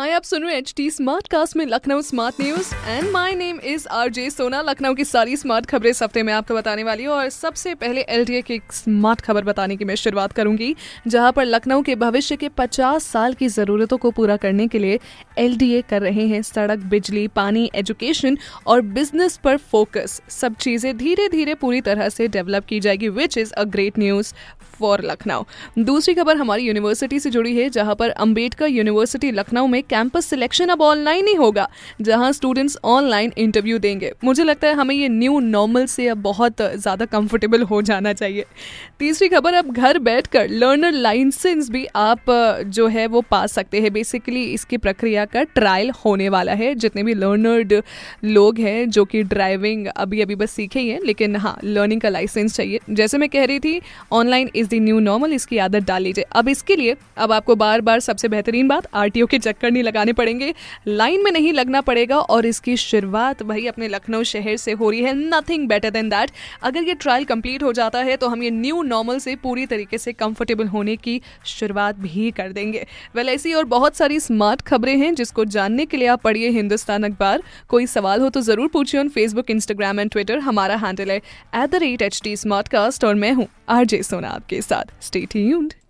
हाय, आप सुन रहे H T smart cast में Lucknow smart news and my name is RJ Sona Lucknow की सारी स्मार्ट खबरें इस हफ़्ते में आपको बताने वाली हूँ और सबसे पहले एलडीए की एक स्मार्ट खबर बताने की मैं शुरुआत करूँगी, जहाँ पर लखनऊ के भविष्य के 50 साल की ज़रूरतों को पूरा करने के लिए एलडीए कर रहे हैं। सड़क, बिजली, पानी एजुकेशन और बिज़नेस पर फोकस सब चीज़ें धीरे धीरे पूरी तरह से डेवलप की जाएगी which is a great news for Lucknow. दूसरी खबर हमारी यूनिवर्सिटी से जुड़ी है, जहाँ पर अंबेडकर यूनिवर्सिटी लखनऊ में कैंपस सिलेक्शन अब ऑनलाइन ही होगा, जहाँ स्टूडेंट्स ऑनलाइन इंटरव्यू देंगे। मुझे लगता है हमें ये न्यू नॉर्मल से अब बहुत ज़्यादा कंफर्टेबल हो जाना चाहिए। तीसरी खबर, अब घर बैठकर लर्नर लाइसेंस भी आप, जो है, वो पा सकते हैं। बेसिकली इसकी प्रक्रिया का ट्रायल होने वाला है। जितने भी लर्नर्ड लोग हैं, जो कि ड्राइविंग अभी अभी बस सीखे ही हैं, लेकिन हाँ लर्निंग का लाइसेंस चाहिए। जैसे मैं कह रही थी online is the new normal इसकी आदत डाल लीजिए। अब इसके लिए, अब आपको बार बार सबसे बेहतरीन बात, आरटीओ के चक्कर नहीं लगाने पड़ेंगे। लाइन में नहीं लगना पड़ेगा और इसकी शुरुआत वही अपने लखनऊ शहर से हो रही है। नथिंग बेटर देन दैट अगर ये ट्रायल कंप्लीट हो जाता है तो हम ये न्यू नॉर्मल से पूरी तरीके से कंफर्टेबल होने की शुरुआत भी कर देंगे। वेल ऐसी और बहुत सारी स्मार्ट खबरें हैं जिसको जानने के लिए आप पढ़िए हिंदुस्तान अखबार। कोई सवाल हो तो ज़रूर पूछिए on Facebook Instagram and Twitter हमारा हैंडल है at the rate H T और मैं हूँ आरजे सोना आपके साथ। Stay tuned